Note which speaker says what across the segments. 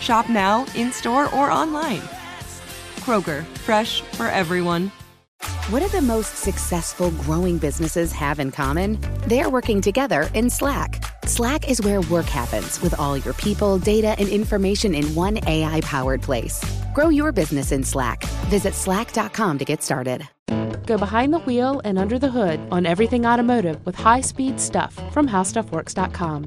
Speaker 1: Shop now, in store, or online. Kroger, fresh for everyone.
Speaker 2: What do the most successful growing businesses have in common? They're working together in Slack. Slack is where work happens with all your people, data, and information in one AI powered place. Grow your business in Slack. Visit slack.com to get started.
Speaker 3: Go behind the wheel and under the hood on everything automotive with high speed stuff from howstuffworks.com.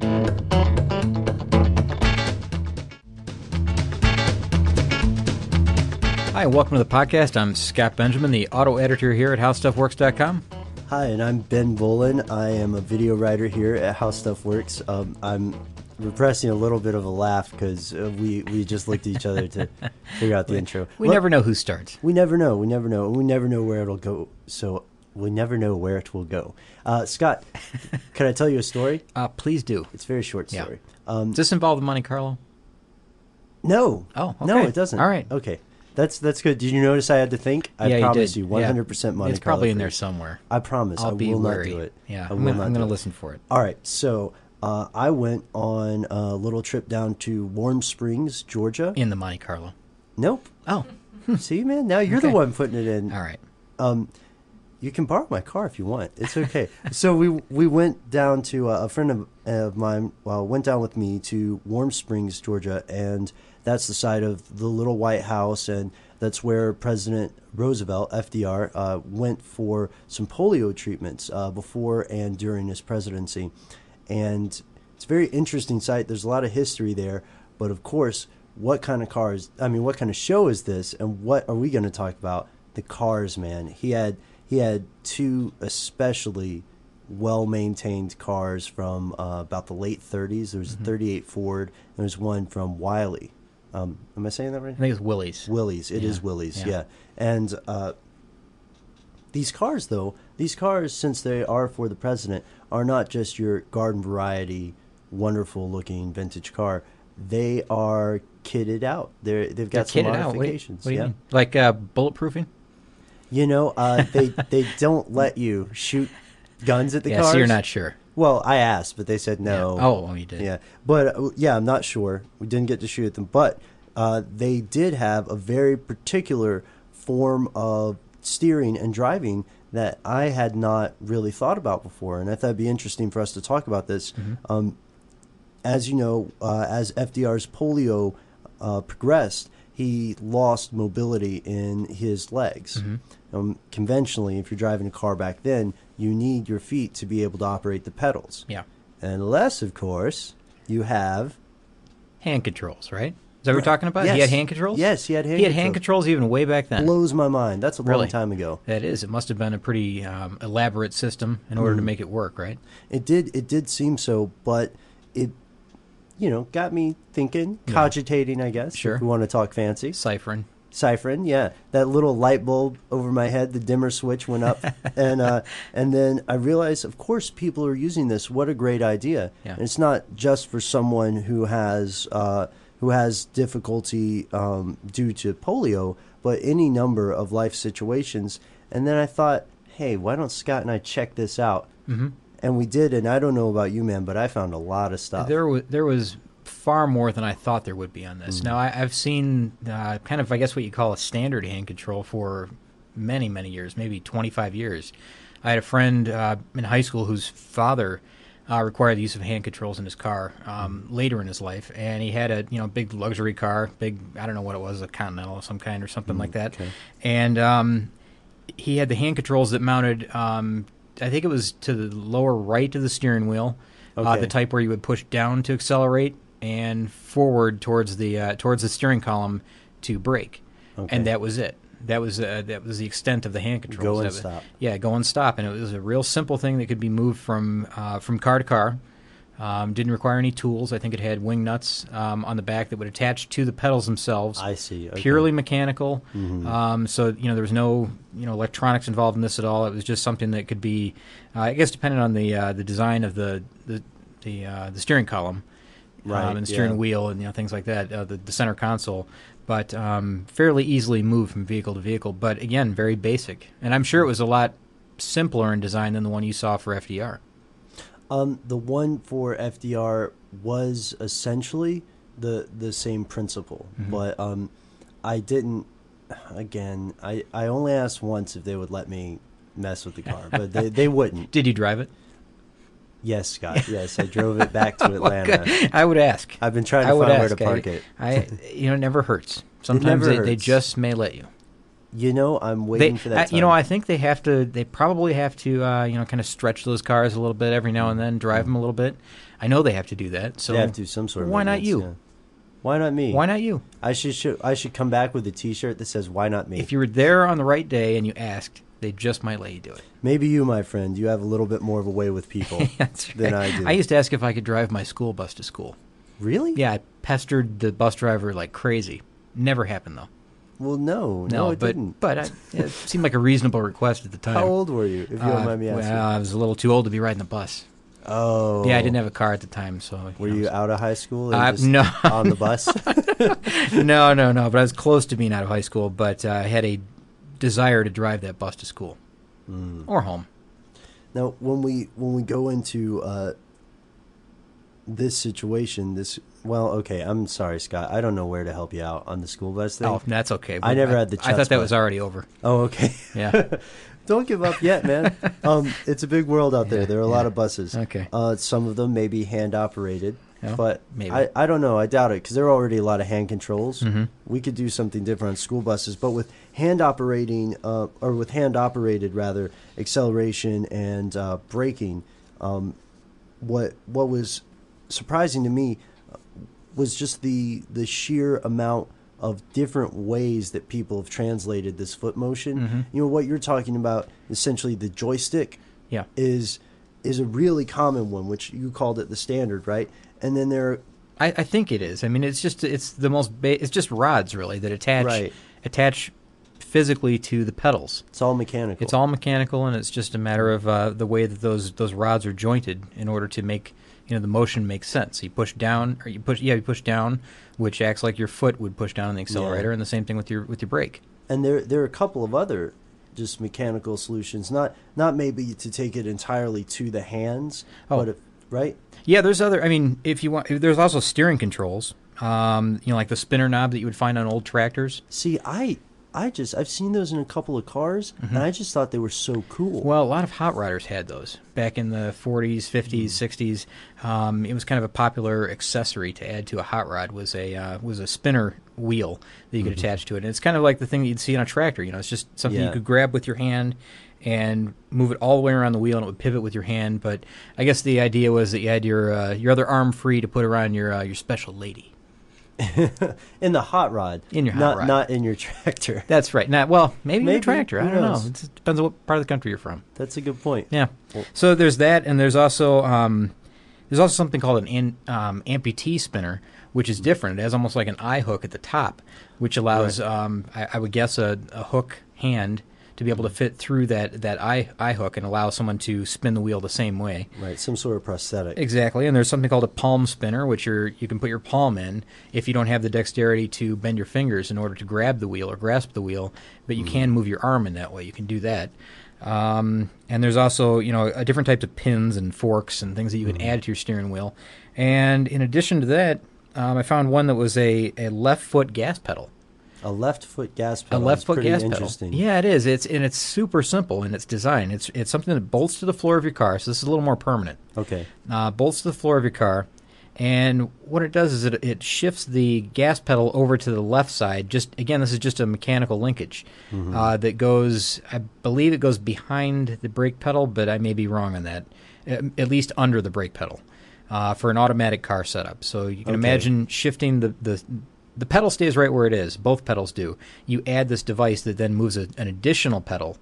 Speaker 4: Hi, and welcome to the podcast. I'm Scott Benjamin, the auto editor here at HowStuffWorks.com.
Speaker 5: Hi, and I'm Ben Bowlin. I am a video writer here at How Stuff Works. Um, I'm repressing a little bit of a laugh because uh, we, we just looked at each other to figure out the intro.
Speaker 4: We never know who starts.
Speaker 5: We never know. We never know. We never know where it'll go. So we never know where it will go. Uh, Scott, can I tell you a story?
Speaker 4: Uh, please do.
Speaker 5: It's a very short
Speaker 4: Yeah.
Speaker 5: story. Um,
Speaker 4: Does this involve the Monte Carlo?
Speaker 5: no.
Speaker 4: Oh,
Speaker 5: no, it doesn't.
Speaker 4: All right.
Speaker 5: Okay. That's that's good. Did you notice I had to think? I
Speaker 4: yeah,
Speaker 5: promise
Speaker 4: you
Speaker 5: you, 100%
Speaker 4: Yeah.
Speaker 5: Monte
Speaker 4: It's probably in there somewhere.
Speaker 5: I promise.
Speaker 4: I'll
Speaker 5: I
Speaker 4: be
Speaker 5: will
Speaker 4: wary.
Speaker 5: not do it.
Speaker 4: Yeah,
Speaker 5: I
Speaker 4: I'm gonna, I'm gonna listen for it.
Speaker 5: All right, so uh, I went on a little trip down to Warm Springs, Georgia.
Speaker 4: In the Monte Carlo.
Speaker 5: Nope.
Speaker 4: Oh,
Speaker 5: See, man, now you're the one putting it in.
Speaker 4: all right.
Speaker 5: Um, you can borrow my car if you want. It's okay. so we we went down to uh, a friend of, of mine. Well, went down with me to Warm Springs, Georgia, and that's the site of the Little White House, and that's where President Roosevelt (FDR) uh, went for some polio treatments uh, before and during his presidency, and it's a very interesting site. There's a lot of history there, but of course, what kind of cars? I mean, what kind of show is this, and what are we going to talk about? The cars, man. He had he had two especially well maintained cars from uh, about the late 30s. There was
Speaker 4: Mm-hmm.
Speaker 5: a 38 Ford. And there was one from Wiley. Um, am I saying that right?
Speaker 4: I think it's Willys.
Speaker 5: Willys. It is
Speaker 4: Yeah,
Speaker 5: Willys.
Speaker 4: yeah.
Speaker 5: Yeah. And uh, these cars, though, these cars, since they are for the president, are not just your garden variety, wonderful looking vintage car. They are kitted out. They're they've got
Speaker 4: They're
Speaker 5: some
Speaker 4: kitted out. What do you-
Speaker 5: modifications.
Speaker 4: What do you
Speaker 5: yeah.
Speaker 4: Like uh, bulletproofing?
Speaker 5: You know, uh, they they don't let you shoot guns at the
Speaker 4: yeah,
Speaker 5: cars.
Speaker 4: so you're not sure.
Speaker 5: Well, I asked, but they said no.
Speaker 4: Yeah. Oh, oh, you did.
Speaker 5: Yeah, but uh, yeah, I'm not sure. We didn't get to shoot at them, but uh, they did have a very particular form of steering and driving that I had not really thought about before, and I thought it'd be interesting for us to talk about this.
Speaker 4: Mm-hmm.
Speaker 5: Um, as you know, uh, as FDR's polio uh, progressed, he lost mobility in his legs.
Speaker 4: Mm-hmm.
Speaker 5: Um, conventionally, if you're driving a car back then, you need your feet to be able to operate the pedals.
Speaker 4: Yeah.
Speaker 5: Unless, of course, you have.
Speaker 4: Hand controls, right? Is that what we're talking about? He
Speaker 5: Yes.
Speaker 4: had hand controls?
Speaker 5: Yes, he had hand
Speaker 4: He had hand
Speaker 5: controls.
Speaker 4: controls even way back then.
Speaker 5: Blows my mind. That's a
Speaker 4: Really?
Speaker 5: long time ago.
Speaker 4: That is. It must have been a pretty um, elaborate system in order
Speaker 5: Mm.
Speaker 4: to make it work, right?
Speaker 5: It did. It did seem so, but it, you know, got me thinking,
Speaker 4: Yeah.
Speaker 5: cogitating. I guess.
Speaker 4: Sure.
Speaker 5: If we want to talk fancy.
Speaker 4: Ciphering.
Speaker 5: Ciphering, yeah. That little light bulb over my head, the dimmer switch went up, and uh, and then I realized, of course, people are using this. What a great idea!
Speaker 4: Yeah.
Speaker 5: And it's not just for someone who has uh, who has difficulty um, due to polio, but any number of life situations. And then I thought, hey, why don't Scott and I check this out?
Speaker 4: Mm-hmm.
Speaker 5: And we did, and I don't know about you, man, but I found a lot of stuff.
Speaker 4: There was there was far more than I thought there would be on this.
Speaker 5: Mm.
Speaker 4: Now I, I've seen uh, kind of I guess what you call a standard hand control for many many years, maybe 25 years. I had a friend uh, in high school whose father uh, required the use of hand controls in his car um, later in his life, and he had a you know big luxury car, big I don't know what it was, a Continental of some kind or something like that,
Speaker 5: okay.
Speaker 4: and um, he had the hand controls that mounted. Um, I think it was to the lower right of the steering wheel, uh, the type where you would push down to accelerate and forward towards the uh, towards the steering column to brake,
Speaker 5: Okay.
Speaker 4: and that was it. That was uh, that was the extent of the hand controls.
Speaker 5: Go and
Speaker 4: was-
Speaker 5: stop.
Speaker 4: Yeah, go and stop, and it was a real simple thing that could be moved from uh, from car to car. Um, didn't require any tools. I think it had wing nuts um, on the back that would attach to the pedals themselves
Speaker 5: I see. Okay.
Speaker 4: purely mechanical.
Speaker 5: Mm-hmm.
Speaker 4: Um, so you know there was no you know electronics involved in this at all. It was just something that could be, uh, I guess, depending on the uh, the design of the the the, uh, the steering column,
Speaker 5: Right,
Speaker 4: um, and the steering
Speaker 5: yeah.
Speaker 4: wheel, and you know things like that, uh, the, the center console. But um, fairly easily moved from vehicle to vehicle. But again, very basic, and I'm sure it was a lot simpler in design than the one you saw for FDR.
Speaker 5: Um, the one for FDR was essentially the the same principle,
Speaker 4: Mm-hmm.
Speaker 5: but um, I didn't. Again, I, I only asked once if they would let me mess with the car, but they, they wouldn't.
Speaker 4: Did you drive it?
Speaker 5: Yes, Scott. Yes, I drove it back to Atlanta.
Speaker 4: I would ask.
Speaker 5: I've been trying to find where to park
Speaker 4: I,
Speaker 5: it.
Speaker 4: I, you know, it never hurts. Sometimes
Speaker 5: never
Speaker 4: they, they just may let you.
Speaker 5: You know, I'm
Speaker 4: They,
Speaker 5: waiting for that.
Speaker 4: I- you know. I think they have to. They probably have to, uh, you know, kind of stretch those cars a little bit every now and then, drive them a little bit. I know they have to do that. So
Speaker 5: they have to do some sort of.
Speaker 4: why not you?
Speaker 5: yeah. Why not me?
Speaker 4: Why not you?
Speaker 5: I should, should I should come back with a T-shirt that says "Why not me?"
Speaker 4: If you were there on the right day and you asked, they just might let you do it.
Speaker 5: Maybe you, my friend, you have a little bit more of a way with people than
Speaker 4: right.
Speaker 5: I do.
Speaker 4: I used to ask if I could drive my school bus to school.
Speaker 5: really?
Speaker 4: Yeah, I pestered the bus driver like crazy. Never happened though.
Speaker 5: Well, no,
Speaker 4: No,
Speaker 5: no, it
Speaker 4: but
Speaker 5: didn't.
Speaker 4: but I, it seemed like a reasonable request at the time.
Speaker 5: How old were you, if you
Speaker 4: Uh,
Speaker 5: don't mind me asking?
Speaker 4: Well, I was a little too old to be riding the bus.
Speaker 5: oh,
Speaker 4: Yeah, I didn't have a car at the time, so.
Speaker 5: Were
Speaker 4: know,
Speaker 5: you
Speaker 4: so-
Speaker 5: out of high school?
Speaker 4: Uh,
Speaker 5: just
Speaker 4: no.
Speaker 5: on the bus.
Speaker 4: no, no, no. But I was close to being out of high school, but uh, I had a desire to drive that bus to school
Speaker 5: Hmm.
Speaker 4: or home.
Speaker 5: now, when we when we go into uh, this situation, this well, okay. I'm sorry, Scott. I don't know where to help you out on the school bus thing.
Speaker 4: Oh, that's okay.
Speaker 5: I never had the chance.
Speaker 4: I thought that was already over.
Speaker 5: Oh, okay.
Speaker 4: Yeah.
Speaker 5: Don't give up yet, man. um, it's a big world out there. There are a lot of buses.
Speaker 4: Okay.
Speaker 5: Uh, some of them may be hand operated,
Speaker 4: Yeah,
Speaker 5: but
Speaker 4: maybe.
Speaker 5: I, I don't know. I doubt it because there are already a lot of hand controls.
Speaker 4: Mhm.
Speaker 5: We could do something different on school buses, but with hand operating, uh, or with hand operated rather, acceleration and uh, braking, um, what what was surprising to me was just the the sheer amount of different ways that people have translated this foot motion.
Speaker 4: Mhm.
Speaker 5: You know what you're talking about, essentially the joystick
Speaker 4: Yeah.
Speaker 5: is is a really common one, which you called it the standard, right? And then there,
Speaker 4: I, I think it is. I mean, it's just it's the most. Ba- it's just rods really that attach
Speaker 5: Right.
Speaker 4: attach physically to the pedals.
Speaker 5: it's all mechanical.
Speaker 4: It's all mechanical, and it's just a matter of uh, the way that those those rods are jointed in order to make you know the motion makes sense. You push down, or you push yeah, you push down, which acts like your foot would push down on the accelerator, and the same thing with your with your brake.
Speaker 5: and there there are a couple of other just mechanical solutions. Not not maybe to take it entirely to the hands,
Speaker 4: Oh.
Speaker 5: but if, right.
Speaker 4: Yeah, there's other. I mean, if you want, there's also steering controls. Um, you know, like the spinner knob that you would find on old tractors.
Speaker 5: See, I I just I've seen those in a couple of cars, and I just thought they were so cool.
Speaker 4: Mm-hmm. Well, a lot of hot rodders had those back in the 40s, 50s, 60s. Um, it was kind of a popular accessory to add to a hot rod. was a uh, was a spinner wheel that you could attach to it. And it's kind of like the thing that you'd see on a tractor. You know, it's just something you could grab with your hand and move it all the way around the wheel, and it would pivot with your hand. But I guess the idea was that you had your uh, your other arm free to put around your uh, your special lady.
Speaker 5: in the hot rod,
Speaker 4: In your hot
Speaker 5: not
Speaker 4: rod.
Speaker 5: not in your tractor.
Speaker 4: That's right. Now, well, maybe,
Speaker 5: Maybe.
Speaker 4: your tractor. I don't
Speaker 5: knows?
Speaker 4: know. It depends on what part of the country you're from.
Speaker 5: That's a good point.
Speaker 4: Yeah.
Speaker 5: Well-
Speaker 4: So there's that, and there's also um, there's also something called an um, amputee spinner, which is different. It has almost like an eye hook at the top, which allows um, I, I would guess a, a hook hand to be able to fit through that that eye eye hook and allow someone to spin the wheel the same way.
Speaker 5: Right, some sort of prosthetic.
Speaker 4: Exactly, and there's something called a palm spinner, which you're, you can put your palm in if you don't have the dexterity to bend your fingers in order to grab the wheel or grasp the wheel, but you can move your arm in that way. You can do that. Um, and there's also you know a different types of pins and forks and things that you can add to your steering wheel. And in addition to that, um, I found one that was a, a left foot gas pedal.
Speaker 5: A left foot gas pedal.
Speaker 4: A
Speaker 5: left
Speaker 4: foot gas
Speaker 5: interesting.
Speaker 4: pedal. Yeah, it is. It's and it's super simple in its design. It's it's something that bolts to the floor of your car. So this is a little more permanent
Speaker 5: Okay.
Speaker 4: uh, bolts to the floor of your car, And what it does is it, it shifts the gas pedal over to the left side. Just again, this is just a mechanical linkage uh, that goes. I believe it goes behind the brake pedal, but I may be wrong on that. At, at least under the brake pedal uh, for an automatic car setup. So you can
Speaker 5: Okay.
Speaker 4: imagine shifting the, the the pedal stays right where it is. Both pedals do. You add this device that then moves a, an additional pedal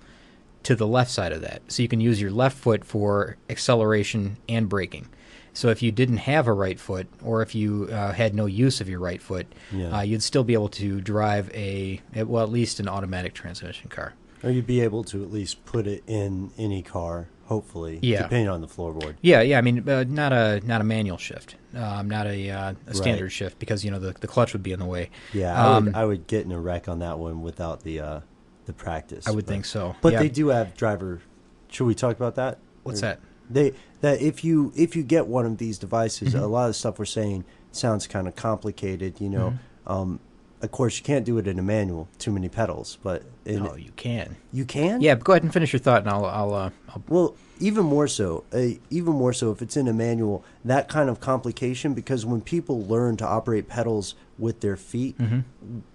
Speaker 4: to the left side of that. So you can use your left foot for acceleration and braking. So if you didn't have a right foot, or if you uh, had no use of your right foot,
Speaker 5: Yeah.
Speaker 4: uh, you'd still be able to drive a well, at least an automatic transmission car.
Speaker 5: Or you'd be able to at least put it in any car, hopefully,
Speaker 4: Yeah.
Speaker 5: depending on the floorboard.
Speaker 4: Yeah, yeah. I mean, uh, not a not a manual shift, um, not a, uh, a standard shift because you know the, the clutch would be in the way.
Speaker 5: Yeah, I,
Speaker 4: Um,
Speaker 5: would, I would get in a wreck on that one without the uh, the practice.
Speaker 4: I would
Speaker 5: but-
Speaker 4: think so.
Speaker 5: But
Speaker 4: Yeah.
Speaker 5: they do have driver. Should we talk about that?
Speaker 4: What's
Speaker 5: Or-
Speaker 4: that?
Speaker 5: They that if you if you get one of these devices,
Speaker 4: Mm-hmm.
Speaker 5: a lot of stuff we're saying sounds kind of complicated. You know,
Speaker 4: Mm-hmm.
Speaker 5: um, of course you can't do it in a manual, too many pedals, but in,
Speaker 4: No, you can.
Speaker 5: you can.
Speaker 4: Yeah, but go ahead and finish your thought, and I'll I'll, uh, I'll
Speaker 5: Well, even more so, uh, even more so if it's in a manual, that kind of complication because when people learn to operate pedals with their feet,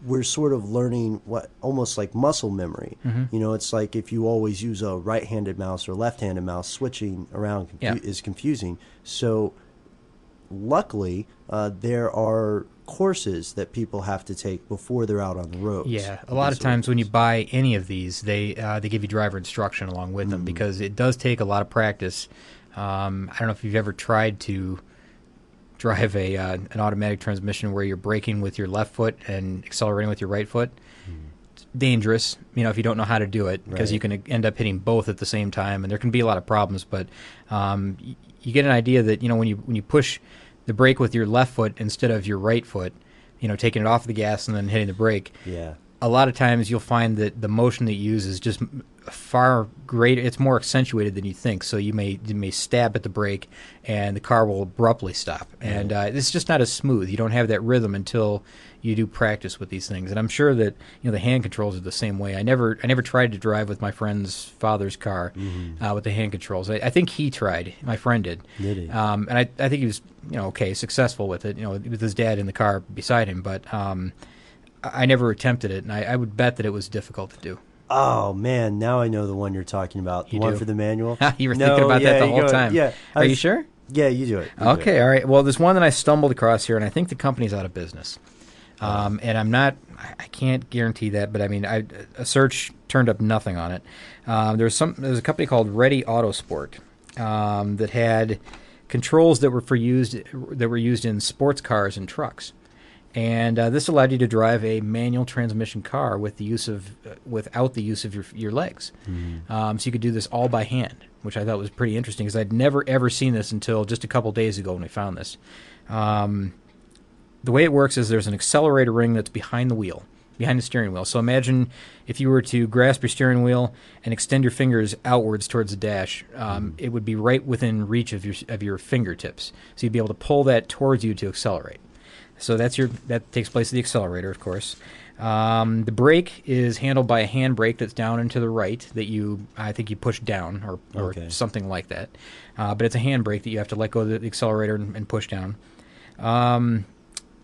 Speaker 5: we're sort of learning what almost like muscle memory. You know, it's like if you always use a right-handed mouse or left-handed mouse, switching around confu-
Speaker 4: Yeah.
Speaker 5: is confusing. So, luckily, uh, there are courses that people have to take before they're out on the road.
Speaker 4: Yeah, a lot of times when you buy any of these, they uh, they give you driver instruction along with them because it does take a lot of practice. Um, I don't know if you've ever tried to drive a uh, an automatic transmission where you're braking with your left foot and accelerating with your right foot. It's dangerous, you know, if you don't know how to do it because you can end up hitting both at the same time, and there can be a lot of problems. But um, y- you get an idea that you know when you when you push the brake with your left foot instead of your right foot, you know, taking it off the gas and then hitting the brake
Speaker 5: Yeah.
Speaker 4: a lot of times you'll find that the motion that you use is just far greater. It's more accentuated than you think. So you may you may stab at the brake, and the car will abruptly stop. And uh, it's just not as smooth. You don't have that rhythm until you do practice with these things. And I'm sure that you know the hand controls are the same way. I never I never tried to drive with my friend's father's car uh, with the hand controls. I, I think he tried. My friend did.
Speaker 5: Did he?
Speaker 4: Um, and I I think he was you know okay successful with it. You know with his dad in the car beside him, but. Um, I never attempted it, and I, I would bet that it was difficult to do.
Speaker 5: Oh man, now I know the one you're talking about. The
Speaker 4: You
Speaker 5: one
Speaker 4: do?
Speaker 5: for the manual.
Speaker 4: You were
Speaker 5: No,
Speaker 4: thinking about that the whole
Speaker 5: go-
Speaker 4: time.
Speaker 5: Yeah.
Speaker 4: Are
Speaker 5: I
Speaker 4: you sure?
Speaker 5: Yeah, you do it. You do
Speaker 4: Okay,
Speaker 5: it.
Speaker 4: all right. Well, there's one that I stumbled across here, and I think the company's out of business. Um, and I'm not, I can't guarantee that, but I mean, I, a search turned up nothing on it. Um, there's some, there's a company called Ready Autosport um, that had controls that were for used that were used in sports cars and trucks. And uh, this allowed you to drive a manual transmission car with the use of, uh, without the use of your your legs. Um, so you could do this all by hand, which I thought was pretty interesting because I'd never ever seen this until just a couple days ago when we found this. Um, the way it works is there's an accelerator ring that's behind the wheel, behind the steering wheel. So imagine if you were to grasp your steering wheel and extend your fingers outwards towards the dash, um, it would be right within reach of your of your fingertips. So you'd be able to pull that towards you to accelerate. So that's your that takes place at the accelerator, of course. Um, the brake is handled by a hand brake that's down and to the right that you I think you push down or, or
Speaker 5: Okay.
Speaker 4: something like that. Uh, but it's a hand brake that you have to let go of the accelerator and, and push down. Um,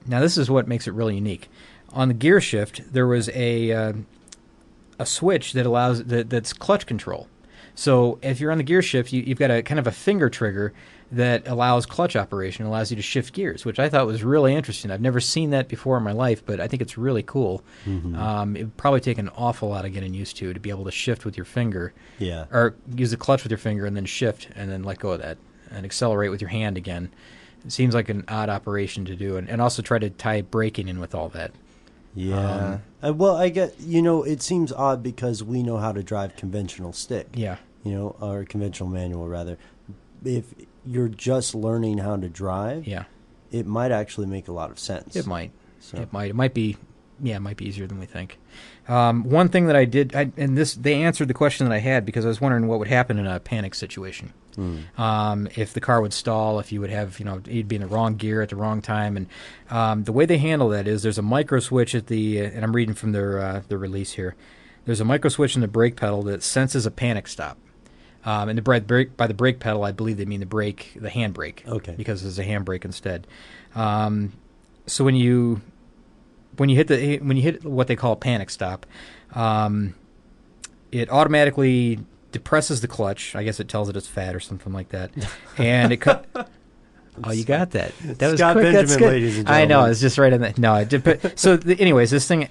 Speaker 4: now this is what makes it really unique. On the gear shift, there was a uh, a switch that allows that, that's clutch control. So if you're on the gear shift, you, you've got a kind of a finger trigger that allows clutch operation, allows you to shift gears, which I thought was really interesting. I've never seen that before in my life, but I think it's really cool. Um, it would probably take an awful lot of getting used to to be able to shift with your finger,
Speaker 5: Yeah.
Speaker 4: or use the clutch with your finger and then shift and then let go of that and accelerate with your hand again. It seems like an odd operation to do, and, and also try to tie braking in with all that.
Speaker 5: Yeah. uh, well, I get. You know, it seems odd because we know how to drive conventional stick.
Speaker 4: Yeah.
Speaker 5: You know, or conventional manual rather. If you're just learning how to drive,
Speaker 4: Yeah.
Speaker 5: it might actually make a lot of sense.
Speaker 4: It might.
Speaker 5: So-
Speaker 4: It might. It might be. Yeah, it might be easier than we think. Um, one thing that I did, I, and this, they answered the question that I had because I was wondering what would happen in a panic situation. Um, if the car would stall, if you would have, you know, you'd be in the wrong gear at the wrong time, and um, the way they handle that is there's a micro switch at the, uh, and I'm reading from their uh, their release here. There's a micro switch in the brake pedal that senses a panic stop. Um, and the brake, brake by the brake pedal, I believe they mean the brake, the hand brake.
Speaker 5: Okay.
Speaker 4: Because there's a handbrake instead. Um, so when you when you hit the when you hit what they call a panic stop, um, it automatically depresses the clutch. I guess it tells it it's fat or something like that, and it cut. Oh, you got that. That was
Speaker 5: Scott
Speaker 4: quick. That's good.
Speaker 5: ladies and
Speaker 4: I know.
Speaker 5: gentlemen.
Speaker 4: It's just right in that. No, I did. But, so, the, anyways, this thing,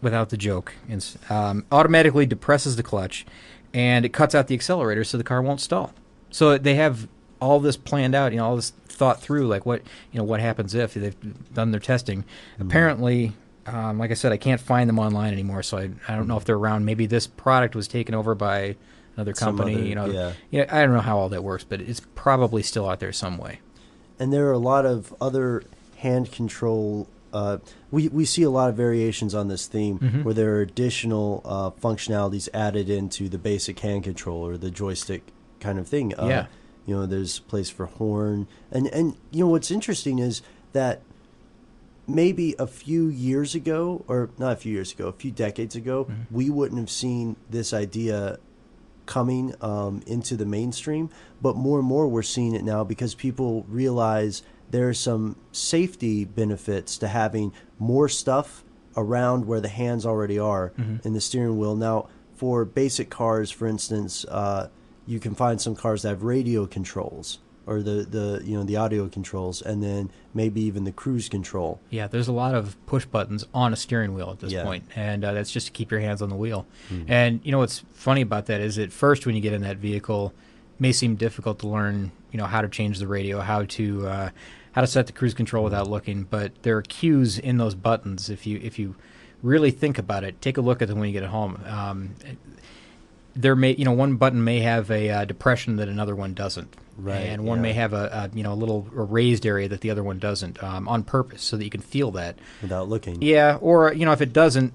Speaker 4: without the joke, it's, um, automatically depresses the clutch, and it cuts out the accelerator so the car won't stall. So they have all this planned out. You know, all this thought through. Like what you know, what happens if they've done their testing.
Speaker 5: Mm-hmm.
Speaker 4: Apparently. Um, like I said, I can't find them online anymore, so I, I don't know if they're around. Maybe this product was taken over by another
Speaker 5: Some
Speaker 4: company.
Speaker 5: other-
Speaker 4: you know,
Speaker 5: yeah.
Speaker 4: yeah, I don't know how all that works, but it's probably still out there some way.
Speaker 5: and there are a lot of other hand control. Uh, we we see a lot of variations on this theme
Speaker 4: Mm-hmm.
Speaker 5: where there are additional uh, functionalities added into the basic hand control or the joystick kind of thing. Uh,
Speaker 4: Yeah.
Speaker 5: you know, there's place for horn, and and you know what's interesting is that maybe a few years ago, or not a few years ago, a few decades ago,
Speaker 4: Mm-hmm.
Speaker 5: we wouldn't have seen this idea coming um, into the mainstream, but more and more we're seeing it now because people realize there are some safety benefits to having more stuff around where the hands already are in the steering wheel. Now, for basic cars, for instance, uh, you can find some cars that have radio controls or the, the you know the audio controls, and then maybe even the cruise control.
Speaker 4: Yeah, there's a lot of push buttons on a steering wheel at this
Speaker 5: Yeah.
Speaker 4: point, and uh, that's just to keep your hands on the wheel. And you know what's funny about that is at first when you get in that vehicle, it may seem difficult to learn, you know, how to change the radio, how to uh, how to set the cruise control without looking. But there are cues in those buttons if you if you really think about it. Take a look at them when you get home. Um, there may you know one button may have a uh, depression that another one doesn't.
Speaker 5: Right,
Speaker 4: and one
Speaker 5: yeah.
Speaker 4: may have a, a you know a little a raised area that the other one doesn't um, on purpose so that you can feel that.
Speaker 5: Without looking,
Speaker 4: yeah or you know if it doesn't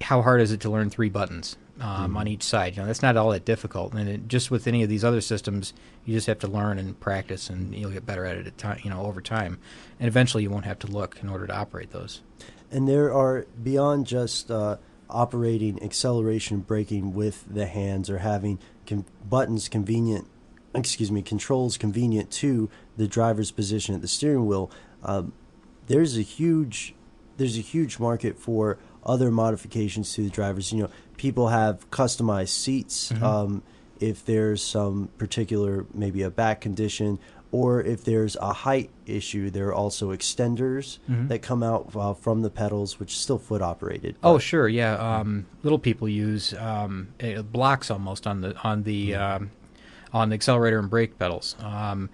Speaker 4: how hard is it to learn three buttons um,
Speaker 5: Mm-hmm.
Speaker 4: on each side? You know that's not all that difficult. And it, just with any of these other systems you just have to learn and practice and you'll get better at it at time you know over time. And eventually you won't have to look in order to operate those.
Speaker 5: And there are beyond just uh, operating acceleration braking with the hands or having con- buttons convenient, excuse me, controls convenient to the driver's position at the steering wheel. Um, there's a huge, there's a huge market for other modifications to the drivers. You know, people have customized seats. Um, if there's some particular, maybe a back condition, or if there's a height issue, there are also extenders that come out uh, from the pedals, which is still foot operated.
Speaker 4: Oh, sure, yeah. Um, little people use um, eh, blocks almost on the on the um, on the accelerator and brake pedals. Um,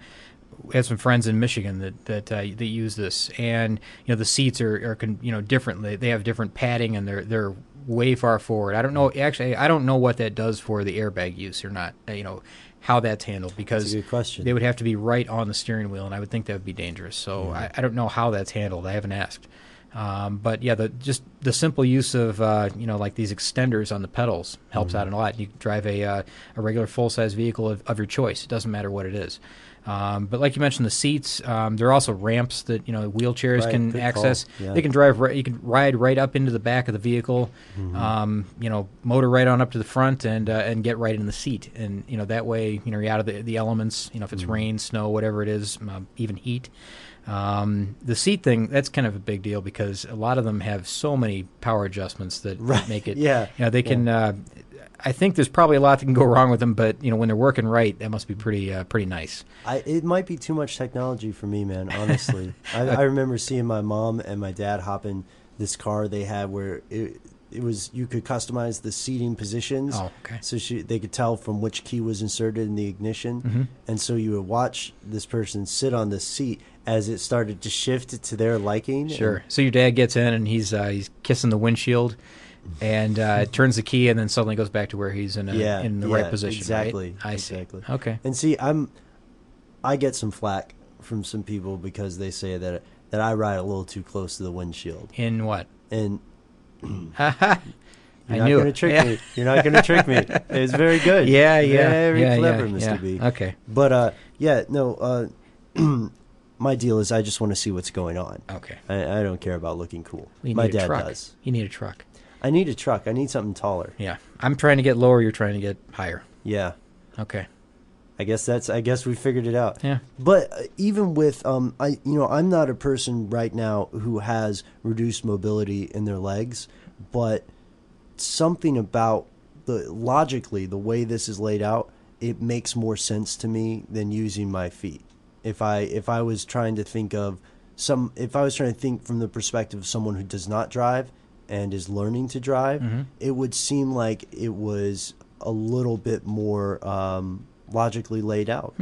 Speaker 4: we had some friends in Michigan that that uh, that use this, and you know the seats are, are con- you know different. They, they have different padding, and they're they're way far forward. I don't know actually. I don't know what that does for the airbag use or not. uh, You know how that's handled because
Speaker 5: question.
Speaker 4: they would have to be right on the steering wheel, and I would think that would be dangerous. So I, I don't know how that's handled. I haven't asked. Um, but yeah, the just the simple use of uh, you know like these extenders on the pedals helps out a lot. You can drive a uh, a regular full size vehicle of, of your choice. It doesn't matter what it is. Um, but like you mentioned, the seats um, there are also ramps that you know wheelchairs
Speaker 5: Right,
Speaker 4: can access.
Speaker 5: Yeah.
Speaker 4: They can drive. Right, you can ride right up into the back of the vehicle.
Speaker 5: Mm-hmm.
Speaker 4: Um, you know, motor right on up to the front and uh, and get right in the seat. And you know that way, you know, you're out of the, the elements. You know, if it's
Speaker 5: Mm-hmm.
Speaker 4: rain, snow, whatever it is, um, even heat. Um, the seat thing that's kind of a big deal because a lot of them have so many power adjustments that
Speaker 5: Right,
Speaker 4: make it.
Speaker 5: yeah,
Speaker 4: You know, they can. Uh, I think there's probably a lot that can go wrong with them, but you know, when they're working right, that must be pretty uh, pretty nice.
Speaker 5: I, it might be too much technology for me, man. Honestly, I, I remember seeing my mom and my dad hop in this car they had where it it was you could customize the seating positions.
Speaker 4: Oh, okay.
Speaker 5: So she they could tell from which key was inserted in the ignition,
Speaker 4: Mm-hmm.
Speaker 5: and so you would watch this person sit on the seat as it started to shift to their liking.
Speaker 4: Sure. So your dad gets in and he's uh, he's kissing the windshield, and uh, turns the key, and then suddenly goes back to where he's in a,
Speaker 5: Yeah,
Speaker 4: in the
Speaker 5: yeah,
Speaker 4: right position. right?
Speaker 5: exactly,
Speaker 4: I see.
Speaker 5: exactly.
Speaker 4: Okay.
Speaker 5: And see, I'm I get some flack from some people because they say that that I ride a little too close to the windshield,
Speaker 4: In what?
Speaker 5: and
Speaker 4: I
Speaker 5: You're not
Speaker 4: knew
Speaker 5: going to
Speaker 4: it.
Speaker 5: trick
Speaker 4: Yeah.
Speaker 5: me. You're not going to trick me. It's very good.
Speaker 4: Yeah, yeah,
Speaker 5: Very
Speaker 4: yeah,
Speaker 5: clever,
Speaker 4: yeah,
Speaker 5: Mr.
Speaker 4: yeah.
Speaker 5: B.
Speaker 4: Okay.
Speaker 5: But uh, yeah, no. Uh, my deal is I just want to see what's going on.
Speaker 4: Okay.
Speaker 5: I, I don't care about looking cool.
Speaker 4: You
Speaker 5: my dad
Speaker 4: truck.
Speaker 5: does.
Speaker 4: You need a truck.
Speaker 5: I need a truck. I need something taller.
Speaker 4: Yeah. I'm trying to get lower. You're trying to get higher.
Speaker 5: Yeah.
Speaker 4: Okay.
Speaker 5: I guess that's. I guess we figured it out.
Speaker 4: Yeah.
Speaker 5: But uh, even with um, I you know I'm not a person right now who has reduced mobility in their legs, but something about the logically the way this is laid out, it makes more sense to me than using my feet. If I if I was trying to think of some if I was trying to think from the perspective of someone who does not drive and is learning to drive, it would seem like it was a little bit more um, logically laid out.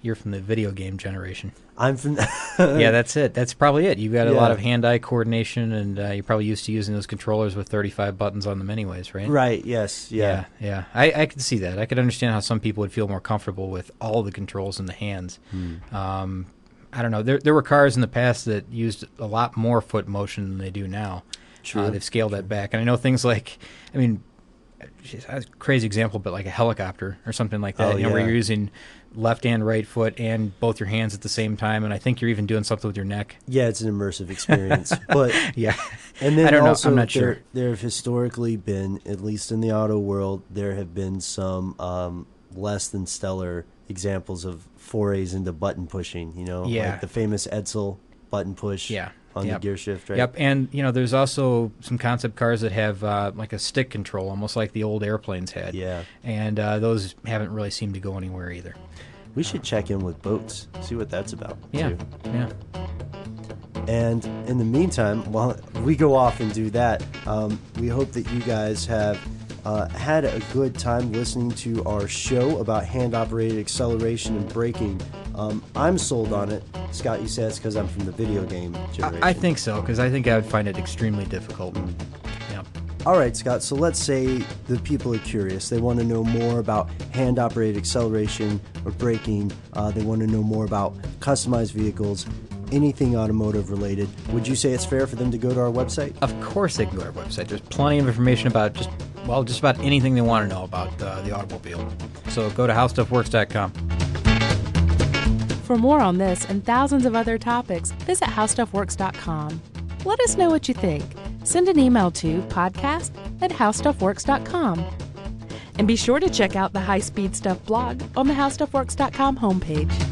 Speaker 4: You're from the video game generation.
Speaker 5: I'm from.
Speaker 4: yeah, that's it. That's probably it. You've got a lot of hand-eye coordination, and uh, you're probably used to using those controllers with 35 buttons on them, anyways, right?
Speaker 5: right. Yes. Yeah.
Speaker 4: Yeah, yeah. I, I could see that. I could understand how some people would feel more comfortable with all the controls in the hands.
Speaker 5: Hmm.
Speaker 4: Um, I don't know. There, there were cars in the past that used a lot more foot motion than they do now.
Speaker 5: True.
Speaker 4: Uh, they've scaled that back, and I know things like, I mean, geez, a crazy example, but like a helicopter or something like that.
Speaker 5: Oh,
Speaker 4: you know, where you're using left and right foot and both your hands at the same time, and I think you're even doing something with your neck.
Speaker 5: Yeah, it's an immersive experience. but
Speaker 4: Yeah,
Speaker 5: and then
Speaker 4: I don't know. I'm not
Speaker 5: there,
Speaker 4: sure.
Speaker 5: there have historically been, at least in the auto world, there have been some um, less than stellar examples of forays into button pushing. You know,
Speaker 4: Yeah.
Speaker 5: like the famous Edsel button push.
Speaker 4: Yeah.
Speaker 5: On
Speaker 4: Yep.
Speaker 5: the gear shift, right?
Speaker 4: Yep, and you know, there's also some concept cars that have uh, like a stick control, almost like the old airplanes had.
Speaker 5: Yeah.
Speaker 4: and uh, those haven't really seemed to go anywhere either.
Speaker 5: We should check in with boats, see what that's about.
Speaker 4: Yeah,
Speaker 5: too.
Speaker 4: yeah.
Speaker 5: And in the meantime, while we go off and do that, um, we hope that you guys have uh, had a good time listening to our show about hand operated acceleration and braking. Um, I'm sold on it. Scott, you say it's because I'm from the video game generation.
Speaker 4: I, I think so because I think I would find it extremely difficult. Yeah.
Speaker 5: All right, Scott. So let's say the people are curious. They want to know more about hand operated acceleration or braking. Uh, they want to know more about customized vehicles, anything automotive related. Would you say it's fair for them to go to our website?
Speaker 4: Of course, they can go to our website. There's plenty of information about just well, just about anything they want to know about uh, the automobile. So go to howstuffworks.com.
Speaker 3: For more on this and thousands of other topics, visit howstuffworks.com. Let us know what you think. Send an email to podcast at howstuffworks.com. And be sure to check out the High Speed Stuff blog on the howstuffworks.com homepage.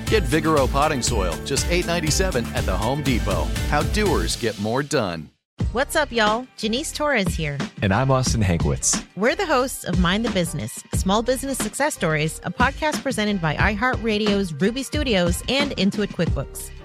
Speaker 6: Get Vigoro potting soil, just $8.97 at the Home Depot. How doers get more done.
Speaker 7: What's up, y'all? Janice Torres here.
Speaker 8: And I'm Austin Hankwitz.
Speaker 7: We're the hosts of Mind the Business Small Business Success Stories, a podcast presented by iHeartRadio's Ruby Studios and Intuit QuickBooks.